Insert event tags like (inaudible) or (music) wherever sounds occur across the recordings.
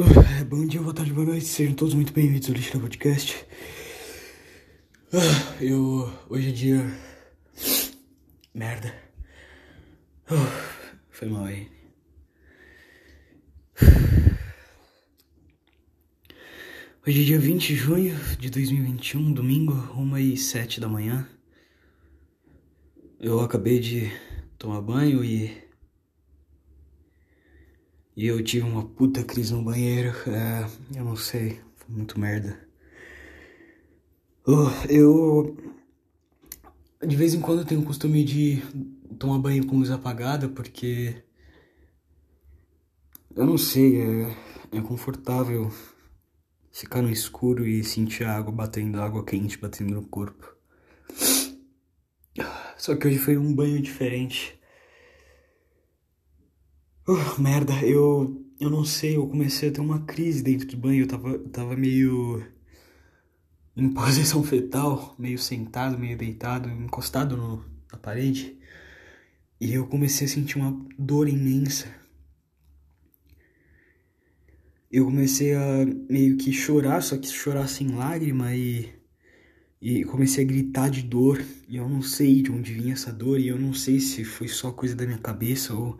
Uh, bom dia, boa tarde, boa noite, sejam todos muito bem-vindos ao Lixo Podcast. Uh, eu. Hoje é dia. Merda. Uh, foi mal aí. Hoje é dia 20 de junho de 2021, domingo, 1 e 7 da manhã. Eu acabei de tomar banho e e eu tive uma puta crise no banheiro. É, eu não sei. Foi muito merda. Uh, eu. De vez em quando eu tenho o costume de tomar banho com luz apagada porque. Eu não sei, é, é confortável ficar no escuro e sentir a água batendo, a água quente batendo no corpo. Só que hoje foi um banho diferente. Uh, merda, eu. Eu não sei, eu comecei a ter uma crise dentro do banho. Eu tava, tava meio. em posição fetal, meio sentado, meio deitado, encostado no, na parede. E eu comecei a sentir uma dor imensa. Eu comecei a meio que chorar, só que chorar sem lágrima e. E comecei a gritar de dor. E eu não sei de onde vinha essa dor. E eu não sei se foi só coisa da minha cabeça ou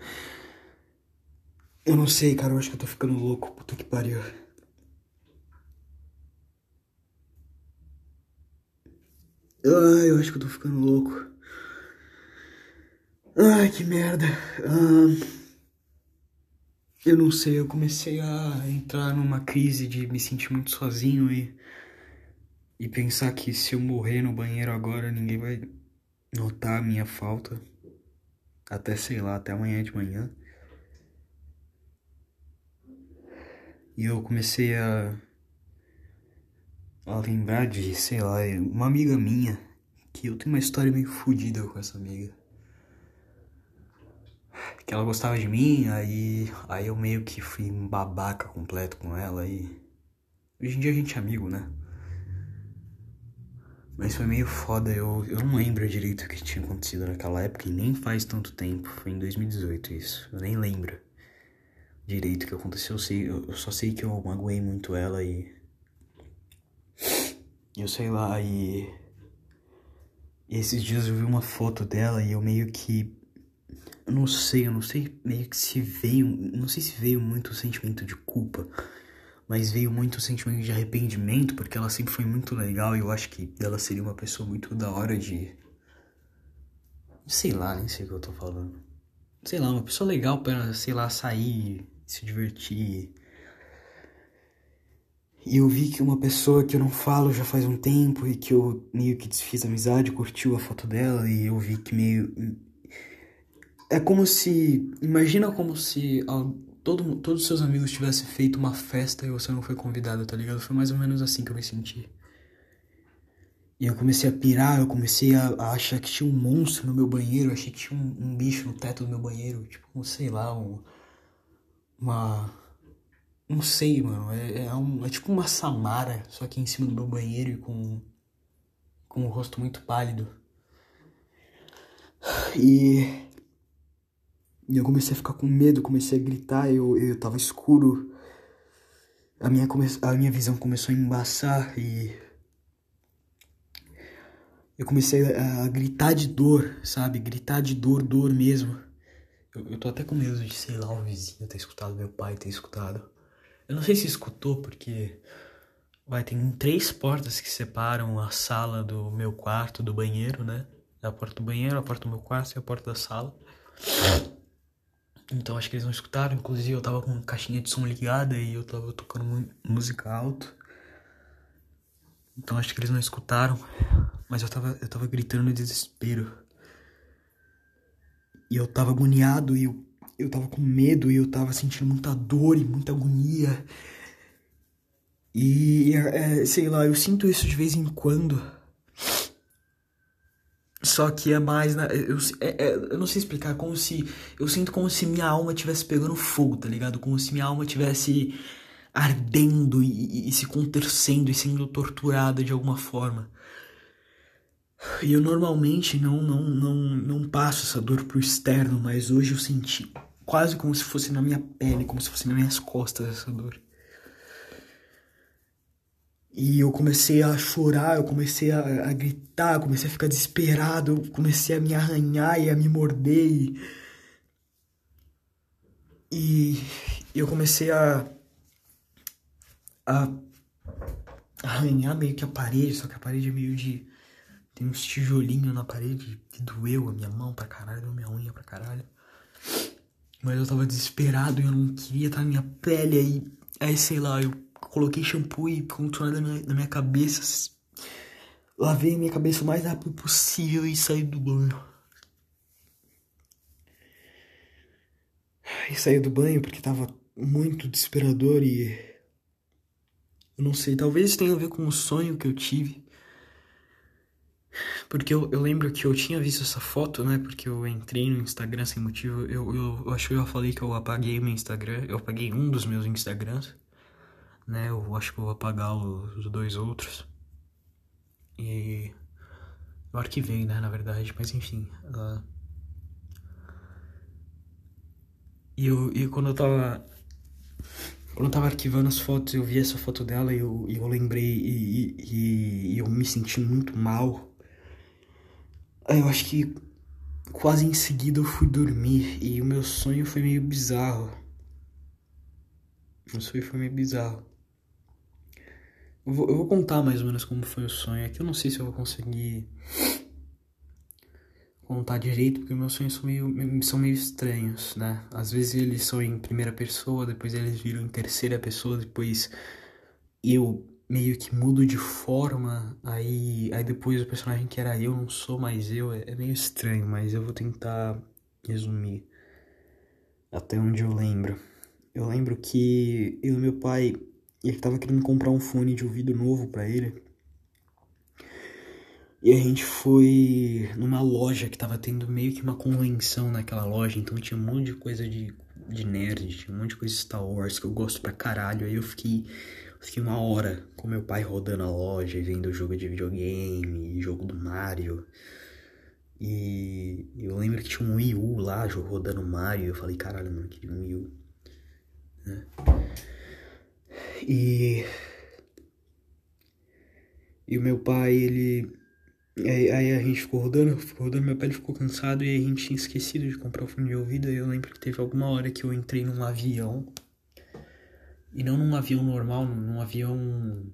eu não sei, cara, eu acho que eu tô ficando louco, puta que pariu. Ai, eu acho que eu tô ficando louco. Ai, que merda. Ah, eu não sei, eu comecei a entrar numa crise de me sentir muito sozinho e. E pensar que se eu morrer no banheiro agora, ninguém vai notar a minha falta. Até, sei lá, até amanhã de manhã. E eu comecei a, a lembrar de, sei lá, uma amiga minha, que eu tenho uma história meio fodida com essa amiga. Que ela gostava de mim, aí, aí eu meio que fui um babaca completo com ela e. Hoje em dia a gente é amigo, né? Mas foi meio foda, eu, eu não lembro direito o que tinha acontecido naquela época e nem faz tanto tempo, foi em 2018 isso, eu nem lembro direito o que aconteceu. Eu, sei, eu só sei que eu magoei muito ela e. Eu sei lá, e. Esses dias eu vi uma foto dela e eu meio que. Eu não sei, eu não sei meio que se veio. Não sei se veio muito o sentimento de culpa, mas veio muito o sentimento de arrependimento, porque ela sempre foi muito legal e eu acho que ela seria uma pessoa muito da hora de. Sei lá, nem sei o que eu tô falando. Sei lá, uma pessoa legal para, sei lá, sair se divertir. E eu vi que uma pessoa que eu não falo já faz um tempo e que eu meio que desfiz amizade, curtiu a foto dela e eu vi que meio. É como se. Imagina como se todo, todos os seus amigos tivessem feito uma festa e você não foi convidado, tá ligado? Foi mais ou menos assim que eu me senti. E eu comecei a pirar, eu comecei a, a achar que tinha um monstro no meu banheiro, achei que tinha um, um bicho no teto do meu banheiro, tipo, sei lá, um uma. Não sei, mano. É, é, um, é tipo uma Samara, só que em cima do meu banheiro e com. com o rosto muito pálido. E. E eu comecei a ficar com medo, comecei a gritar, eu, eu tava escuro. A minha, come, a minha visão começou a embaçar e. Eu comecei a, a gritar de dor, sabe? Gritar de dor, dor mesmo. Eu, eu tô até com medo de, sei lá, o vizinho ter escutado, meu pai ter escutado. Eu não sei se escutou, porque. Vai, tem três portas que separam a sala do meu quarto do banheiro, né? A porta do banheiro, a porta do meu quarto e a porta da sala. Então acho que eles não escutaram. Inclusive eu tava com caixinha de som ligada e eu tava tocando música alto. Então acho que eles não escutaram. Mas eu tava, eu tava gritando no desespero. E eu tava agoniado e eu, eu tava com medo e eu tava sentindo muita dor e muita agonia. E, é, sei lá, eu sinto isso de vez em quando. Só que é mais. Eu, é, é, eu não sei explicar, como se. Eu sinto como se minha alma estivesse pegando fogo, tá ligado? Como se minha alma estivesse ardendo e, e, e se contorcendo e sendo torturada de alguma forma. E eu normalmente não, não, não, não passo essa dor pro externo, mas hoje eu senti quase como se fosse na minha pele, como se fosse nas minhas costas essa dor. E eu comecei a chorar, eu comecei a, a gritar, comecei a ficar desesperado, eu comecei a me arranhar e a me morder. E, e eu comecei a, a arranhar meio que a parede, só que a parede é meio de. Tem uns tijolinhos na parede que doeu a minha mão pra caralho, doeu minha unha pra caralho. Mas eu tava desesperado e eu não queria estar na minha pele. Aí, aí sei lá, eu coloquei shampoo e contorno na minha, na minha cabeça. Lavei a minha cabeça o mais rápido possível e saí do banho. E saí do banho porque tava muito desesperador e. Eu não sei, talvez tenha a ver com o sonho que eu tive. Porque eu, eu lembro que eu tinha visto essa foto, né? Porque eu entrei no Instagram sem motivo. Eu, eu, eu acho que eu falei que eu apaguei meu Instagram. Eu apaguei um dos meus Instagrams. Né? Eu acho que eu vou apagar os dois outros. E. Eu arquivei, né? Na verdade, mas enfim. Uh... E eu, e quando eu tava. Quando eu tava arquivando as fotos, eu vi essa foto dela e eu, eu lembrei e, e, e eu me senti muito mal eu acho que quase em seguida eu fui dormir e o meu sonho foi meio bizarro. O sonho foi meio bizarro. Eu vou, eu vou contar mais ou menos como foi o sonho. Aqui eu não sei se eu vou conseguir contar direito, porque meus sonhos são meio, são meio estranhos, né? Às vezes eles são em primeira pessoa, depois eles viram em terceira pessoa, depois eu meio que mudo de forma, aí, aí depois o personagem que era eu não sou mais eu, é, é meio estranho, mas eu vou tentar resumir até onde eu lembro. Eu lembro que eu e meu pai, ele tava querendo comprar um fone de ouvido novo para ele. E a gente foi numa loja que tava tendo meio que uma convenção naquela loja, então tinha um monte de coisa de, de nerd, tinha um monte de coisa Star Wars que eu gosto pra caralho. Aí eu fiquei Fiquei uma hora com meu pai rodando a loja vendo jogo de videogame, jogo do Mario. E eu lembro que tinha um Wii U lá rodando Mario. Eu falei, caralho, mano, queria um Wii U. Né? E. E o meu pai, ele. Aí, aí, a gente ficou rodando, ficou rodando, meu pai ficou cansado e a gente tinha esquecido de comprar o fone de ouvido. E eu lembro que teve alguma hora que eu entrei num avião e não num avião normal, num avião.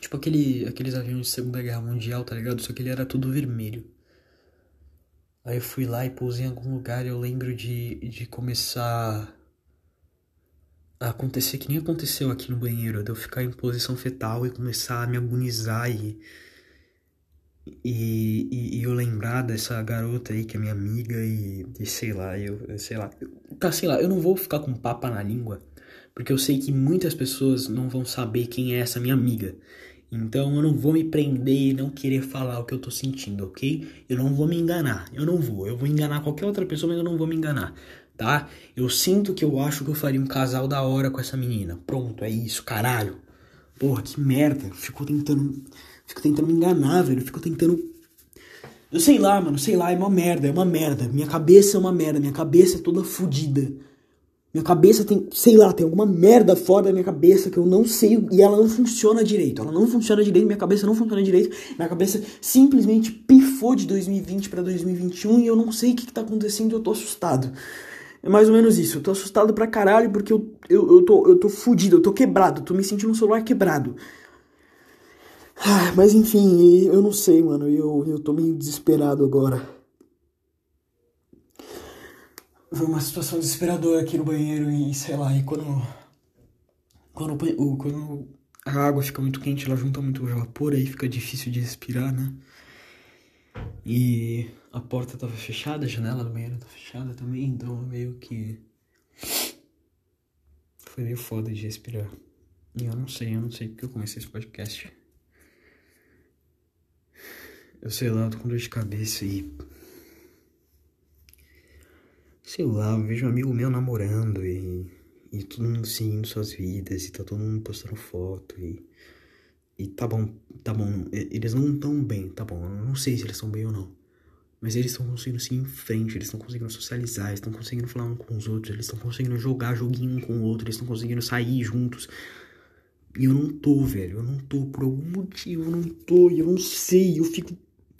Tipo aquele, aqueles aviões de Segunda Guerra Mundial, tá ligado? Só que ele era tudo vermelho. Aí eu fui lá e pousei em algum lugar e eu lembro de, de começar a acontecer que nem aconteceu aqui no banheiro, de eu ficar em posição fetal e começar a me agonizar e, e, e, eu lembrar dessa garota aí que é minha amiga e, e sei lá, eu, sei lá, tá, sei lá, eu não vou ficar com papa na língua porque eu sei que muitas pessoas não vão saber quem é essa minha amiga. Então eu não vou me prender e não querer falar o que eu tô sentindo, ok? Eu não vou me enganar. Eu não vou. Eu vou enganar qualquer outra pessoa, mas eu não vou me enganar, tá? Eu sinto que eu acho que eu faria um casal da hora com essa menina. Pronto, é isso, caralho. Porra, que merda. Fico tentando. Fico tentando me enganar, velho. Fico tentando. Eu sei lá, mano, sei lá, é uma merda, é uma merda. Minha cabeça é uma merda, minha cabeça é toda fodida. Minha cabeça tem, sei lá, tem alguma merda fora da minha cabeça que eu não sei e ela não funciona direito. Ela não funciona direito, minha cabeça não funciona direito. Minha cabeça simplesmente pifou de 2020 para 2021 e eu não sei o que, que tá acontecendo eu tô assustado. É mais ou menos isso. Eu tô assustado pra caralho porque eu, eu, eu, tô, eu tô fudido, eu tô quebrado, eu tô me sentindo um celular quebrado. Ah, mas enfim, eu não sei, mano. Eu, eu tô meio desesperado agora foi uma situação desesperadora aqui no banheiro e sei lá, e quando quando, quando a água fica muito quente, ela junta muito vapor, aí fica difícil de respirar, né? E a porta tava fechada, a janela do banheiro tá fechada também, então meio que foi meio foda de respirar. E eu não sei, eu não sei porque eu comecei esse podcast. Eu sei lá, eu tô com dor de cabeça e sei lá, eu vejo um amigo meu namorando e, e todo mundo seguindo suas vidas e tá todo mundo postando foto e, e tá bom, tá bom, eles não estão bem, tá bom, eu não sei se eles estão bem ou não. Mas eles estão conseguindo seguir em frente, eles estão conseguindo socializar, eles estão conseguindo falar um com os outros, eles estão conseguindo jogar joguinho um com o outro, eles estão conseguindo sair juntos. E eu não tô, velho. Eu não tô. Por algum motivo eu não tô. E eu não sei. Eu fico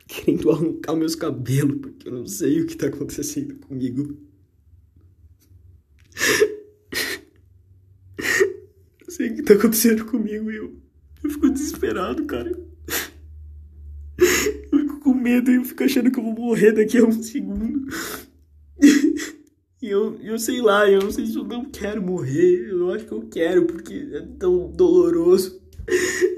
querendo arrancar meus cabelos. Porque eu não sei o que tá acontecendo comigo. Não sei o que tá acontecendo comigo. Eu, eu fico desesperado, cara. Eu fico com medo e eu fico achando que eu vou morrer daqui a um segundo. E eu, eu sei lá, eu não sei se eu não quero morrer. Eu acho que eu quero, porque é tão doloroso.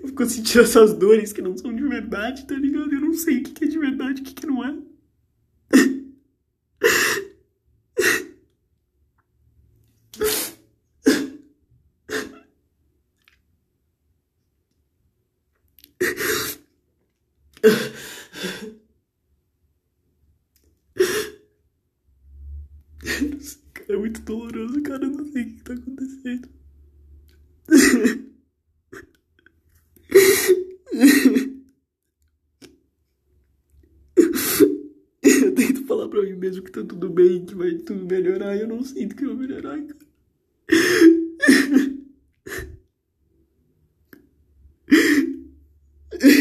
Eu fico sentindo essas dores que não são de verdade, tá ligado? Eu não sei o que é de verdade e o que não é. É muito doloroso, cara. Eu não sei o que tá acontecendo. Eu tento falar pra mim mesmo que tá tudo bem, que vai tudo melhorar. E eu não sinto que vai melhorar, cara.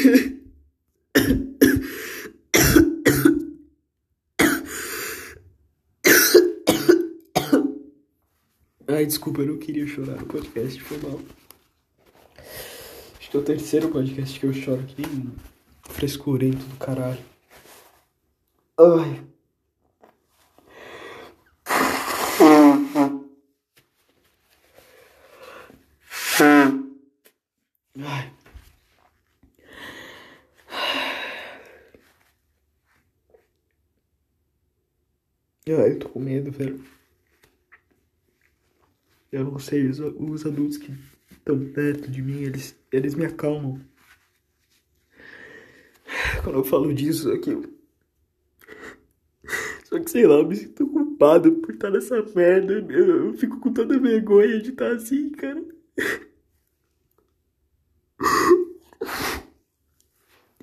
(laughs) Ai, desculpa, eu não queria chorar no podcast, foi mal. Acho que é o terceiro podcast que eu choro aqui. Frescurento do caralho. Ai. Ai. Ai, eu tô com medo, velho. Eu não sei, os, os adultos que estão perto de mim, eles, eles me acalmam. Quando eu falo disso aqui, eu... Só que sei lá, eu me sinto culpado por estar nessa merda. Eu, eu fico com toda vergonha de estar assim, cara.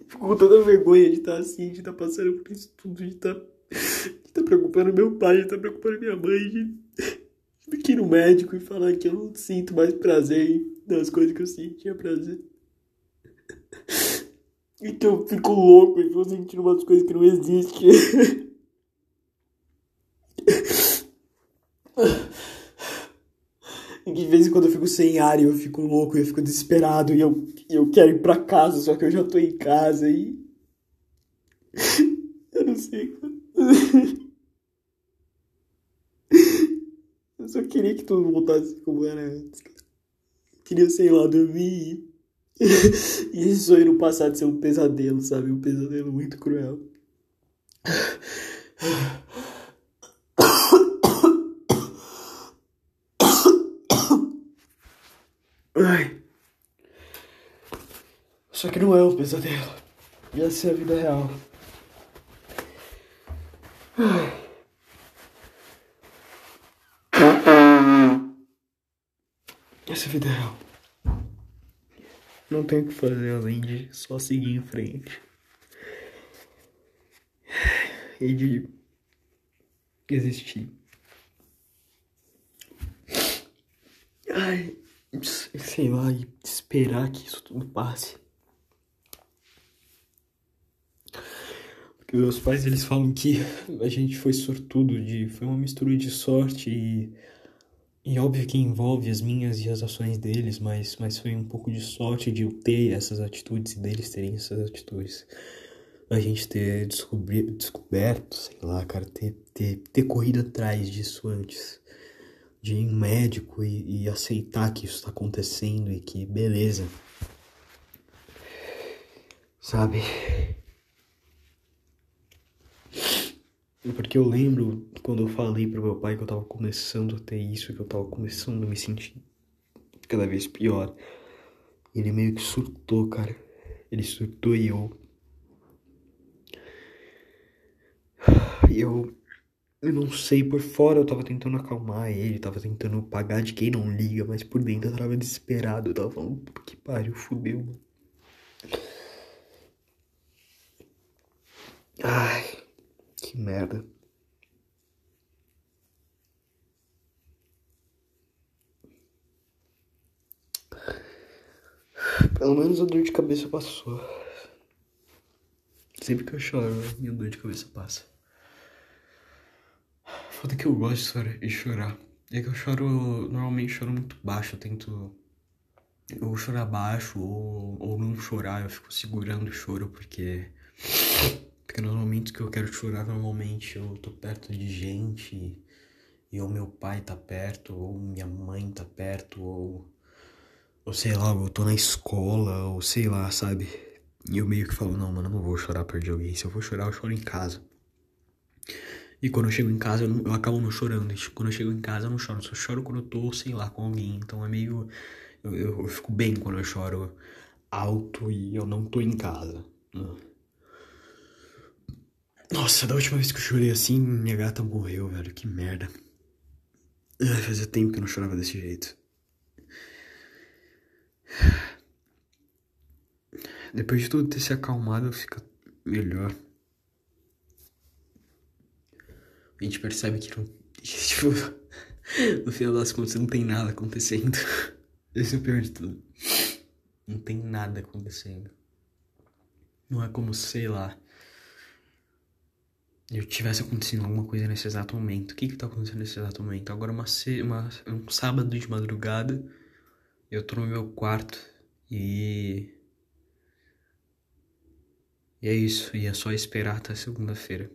Fico com toda vergonha de estar assim, de estar passando por isso tudo, de estar, de estar preocupando meu pai, de estar preocupando minha mãe, de que ir no médico e falar que eu não sinto mais prazer das coisas que eu sentia prazer. (laughs) E que eu fico louco e fico sentindo umas coisas que não existem. (laughs) E de vez em quando eu fico sem ar e eu fico louco e eu fico desesperado e eu, eu quero ir pra casa, só que eu já tô em casa e. (laughs) Eu não sei. Eu só queria que tudo voltasse como era antes. Queria, sei lá, dormir. e (laughs) esse sonho no passado ser um pesadelo, sabe? Um pesadelo muito cruel. Ai. Só que não é um pesadelo. Essa é a vida real. Ai. Essa é a vida real. Não tenho o que fazer além de só seguir em frente. E de existir. Ai, sei lá, e esperar que isso tudo passe. Porque meus pais, eles falam que a gente foi sortudo, de, foi uma mistura de sorte e e óbvio que envolve as minhas e as ações deles, mas, mas foi um pouco de sorte de eu ter essas atitudes e deles terem essas atitudes. A gente ter descobri, descoberto, sei lá, cara, ter, ter, ter corrido atrás disso antes. De ir em um médico e, e aceitar que isso tá acontecendo e que beleza. Sabe? Porque eu lembro quando eu falei pro meu pai que eu tava começando a ter isso, que eu tava começando a me sentir cada vez pior. Ele meio que surtou, cara. Ele surtou e eu. Eu. Eu não sei, por fora eu tava tentando acalmar ele, tava tentando pagar de quem não liga, mas por dentro eu tava desesperado. Eu tava falando, que pariu, fudeu, mano. Ai, que merda. Pelo menos a dor de cabeça passou. Sempre que eu choro, minha dor de cabeça passa. Foda que eu gosto de chorar. É que eu choro, normalmente choro muito baixo, eu tento ou chorar baixo ou, ou não chorar, eu fico segurando o choro porque momentos que eu quero chorar, normalmente eu tô perto de gente e ou meu pai tá perto, ou minha mãe tá perto, ou ou sei lá, eu tô na escola, ou sei lá, sabe? E eu meio que falo, não, mano, eu não vou chorar perto de alguém. Se eu for chorar, eu choro em casa. E quando eu chego em casa, eu, não, eu acabo não chorando. E quando eu chego em casa, eu não choro. Só choro quando eu tô, sei lá, com alguém. Então é meio. Eu, eu, eu fico bem quando eu choro alto e eu não tô em casa. Né? Nossa, da última vez que eu chorei assim, minha gata morreu, velho. Que merda. Fazia tempo que eu não chorava desse jeito. Depois de tudo ter se acalmado, fica melhor. A gente percebe que não. (laughs) Tipo, no final das contas não tem nada acontecendo. Esse é o pior de tudo. Não tem nada acontecendo. Não é como, sei lá. Eu tivesse acontecendo alguma coisa nesse exato momento. O que que tá acontecendo nesse exato momento? Agora uma, uma um sábado de madrugada. Eu tô no meu quarto e. E é isso, e é só esperar até segunda-feira.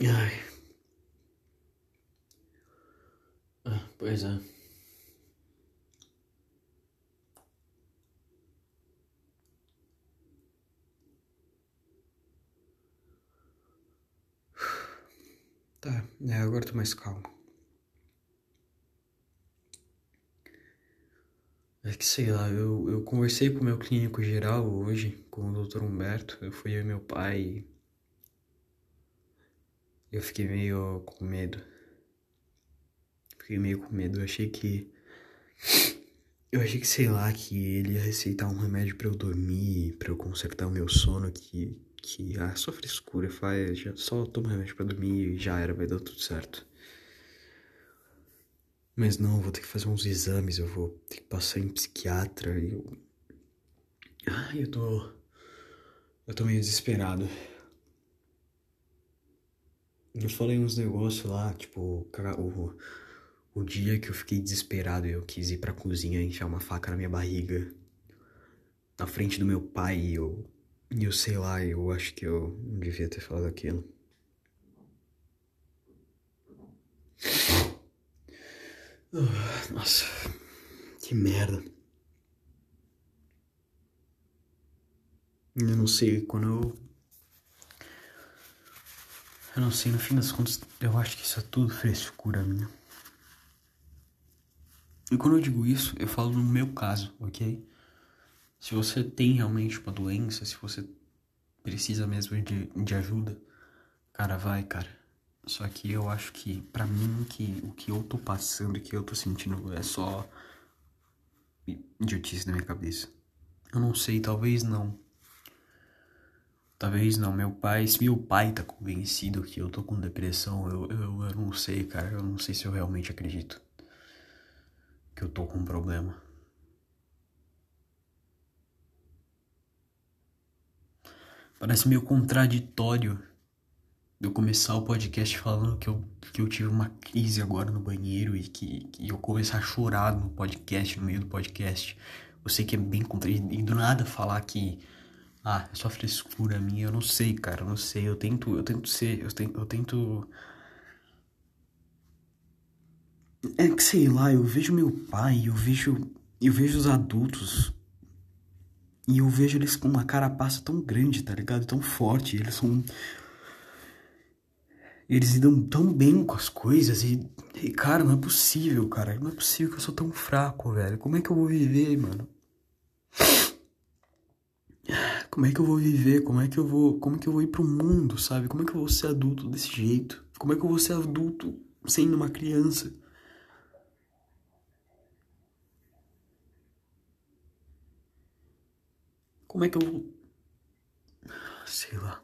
Ai. Ah, pois é. Tá, é, agora tô mais calmo. É que sei lá, eu, eu conversei com o meu clínico geral hoje, com o Dr. Humberto. Eu fui eu e meu pai. Eu fiquei meio com medo. Fiquei meio com medo. Eu achei que. Eu achei que, sei lá, que ele ia receitar um remédio para eu dormir, para eu consertar o meu sono, que que ah, só frescura, faz, já só toma remédio pra dormir e já era, vai dar tudo certo. Mas não, vou ter que fazer uns exames, eu vou ter que passar em psiquiatra e eu. Ai, eu tô. Eu tô meio desesperado. Eu falei uns negócios lá, tipo, o, o dia que eu fiquei desesperado eu quis ir pra cozinha enfiar uma faca na minha barriga. Na frente do meu pai, eu e eu sei lá, eu acho que eu não devia ter falado aquilo. nossa, que merda. Eu não sei, quando eu. Eu não sei, no fim das contas, eu acho que isso é tudo frescura minha. E quando eu digo isso, eu falo no meu caso, ok? Se você tem realmente uma doença, se você precisa mesmo de, de ajuda, cara, vai, cara. Só que eu acho que, pra mim, que o que eu tô passando, o que eu tô sentindo é só idiotice na minha cabeça. Eu não sei, talvez não. Talvez não. Meu pai, se meu pai tá convencido que eu tô com depressão, eu, eu, eu não sei, cara. Eu não sei se eu realmente acredito que eu tô com um problema. Parece meio contraditório eu começar o podcast falando que eu, que eu tive uma crise agora no banheiro e que, que eu começar a chorar no podcast, no meio do podcast. Eu sei que é bem contraditório. E do nada falar que. Ah, é só frescura minha. Eu não sei, cara. Eu não sei. Eu tento. Eu tento ser. Eu tento. Eu tento... É que sei lá, eu vejo meu pai, eu vejo. Eu vejo os adultos e eu vejo eles com uma carapaça tão grande, tá ligado? Tão forte. Eles são. Eles lidam tão bem com as coisas e, e, cara, não é possível, cara. Não é possível que eu sou tão fraco, velho. Como é que eu vou viver, mano? Como é que eu vou viver? Como é que eu vou. Como é que eu vou ir pro mundo, sabe? Como é que eu vou ser adulto desse jeito? Como é que eu vou ser adulto sendo uma criança? Como é que eu vou. Sei lá.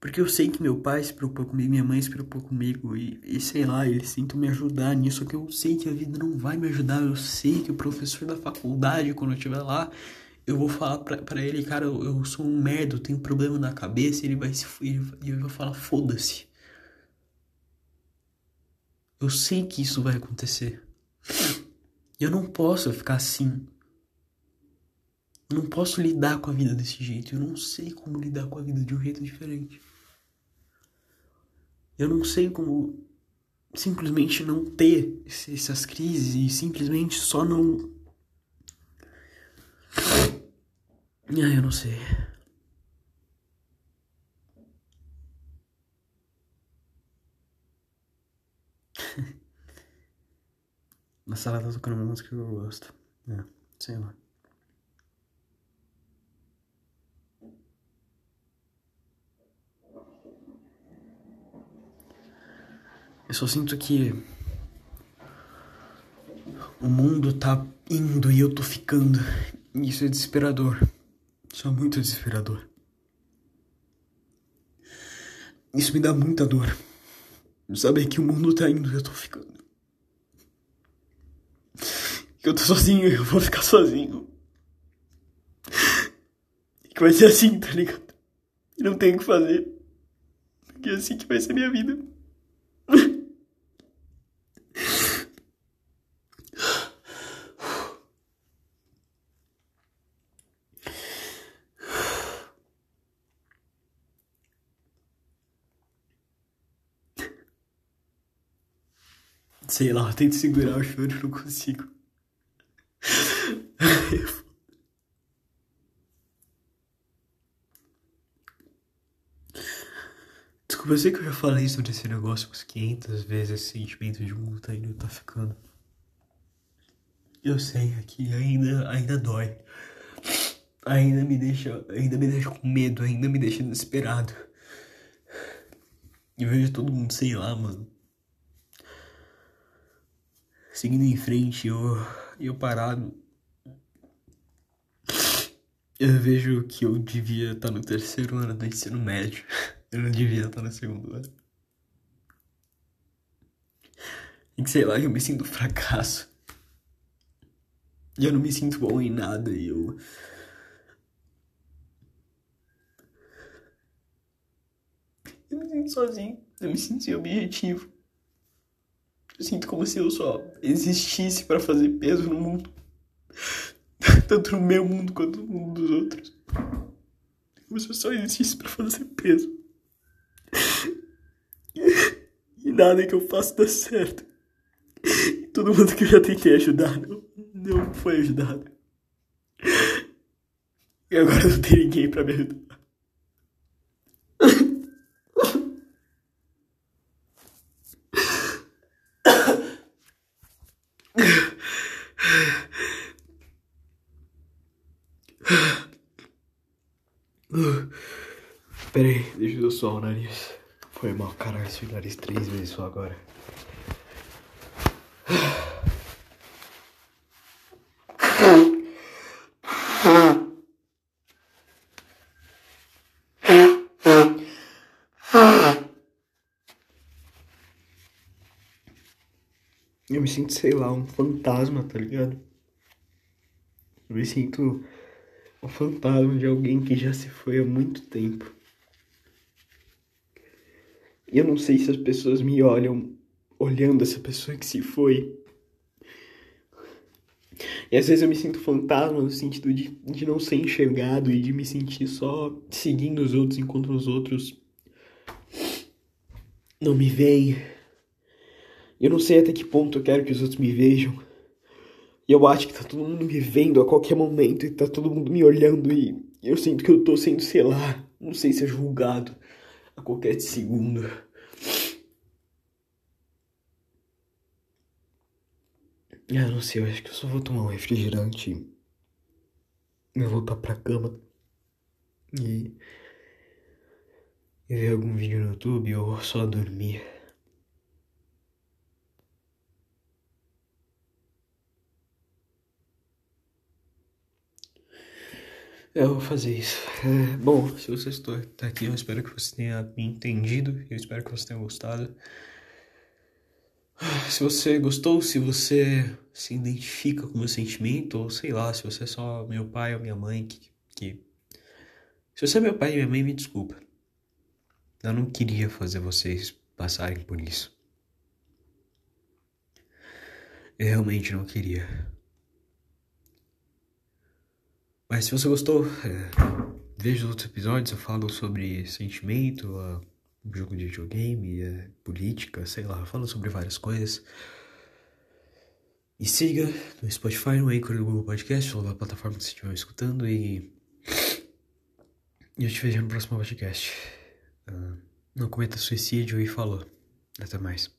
Porque eu sei que meu pai se preocupa comigo, minha mãe se preocupa comigo e, e sei lá, eles tentam me ajudar nisso, só que eu sei que a vida não vai me ajudar, eu sei que o professor da faculdade, quando eu estiver lá, eu vou falar pra, ele, cara, eu, eu sou um merda, eu tenho um problema na cabeça, ele vai se. E eu vou falar, foda-se. Eu sei que isso vai acontecer. Eu não posso ficar assim. Não posso lidar com a vida desse jeito. Eu não sei como lidar com a vida de um jeito diferente. Eu não sei como simplesmente não ter essas crises e simplesmente só não Ah, eu não sei. (laughs) Na sala tá tocando uma música que eu gosto. É, sei lá. Eu só sinto que o mundo tá indo e eu tô ficando. Isso é desesperador. Isso é muito desesperador. Isso me dá muita dor. Saber que o mundo tá indo e eu tô ficando. Que eu tô sozinho e eu vou ficar sozinho. Que vai ser assim, tá ligado? Não tem o que fazer. Porque é assim que vai ser minha vida. Sei lá, eu tento segurar o choro não consigo. Desculpa, eu sei que eu já falei sobre esse negócio umas 500 vezes, esse sentimento de tá indo tá ficando. Eu sei que ainda, ainda dói. Ainda me deixa, ainda me deixa com medo, ainda me deixa desesperado. E vejo todo mundo, sei lá, mano seguindo em frente, eu, eu parado. Eu vejo que eu devia estar no terceiro ano do ensino médio. (laughs) Eu não devia estar no segundo ano. E que sei lá, eu me sinto fracasso. E eu não me sinto bom em nada e eu. Eu me sinto sozinho. Eu me sinto sem objetivo. Sinto como se eu só existisse para fazer peso no mundo. (laughs) Tanto no meu mundo quanto no mundo dos outros. Como se eu só existisse para fazer peso. (laughs) E nada que eu faço dá certo. E todo mundo que eu já tentei ajudar não, não foi ajudado. E agora não tem ninguém para me ajudar. Pera aí, deixa eu suar o nariz. Foi mal, caralho, esse nariz três vezes só agora. Eu me sinto, sei lá, um fantasma, tá ligado? Eu me sinto um fantasma de alguém que já se foi há muito tempo. E eu não sei se as pessoas me olham olhando essa pessoa que se foi. E às vezes eu me sinto fantasma no sentido de, de não ser enxergado e de me sentir só seguindo os outros enquanto os outros não me veem. Eu não sei até que ponto eu quero que os outros me vejam. E eu acho que tá todo mundo me vendo a qualquer momento e tá todo mundo me olhando e eu sinto que eu tô sendo, sei lá, não sei se é julgado a qualquer segundo. Ah, não sei, eu acho que eu só vou tomar um refrigerante eu voltar pra cama e, e ver algum vídeo no YouTube ou só dormir. Eu vou fazer isso. É, (laughs) bom, se você está aqui, eu espero que você tenha me entendido. Eu espero que você tenha gostado. (sighs) Se você gostou, se você se identifica com o meu sentimento, ou sei lá, se você é só meu pai ou minha mãe que, que... Se você é meu pai e minha mãe, me desculpa. Eu não queria fazer vocês passarem por isso. Eu realmente não queria. Mas se você gostou, é, veja os outros episódios. Eu falo sobre sentimento, jogo de videogame, uh, política, sei lá. Eu falo sobre várias coisas. E siga no Spotify, no Anchor, no Google Podcast, ou na plataforma que você estiver escutando. E eu te vejo no próximo podcast. Uh, não cometa suicídio e falou. Até mais.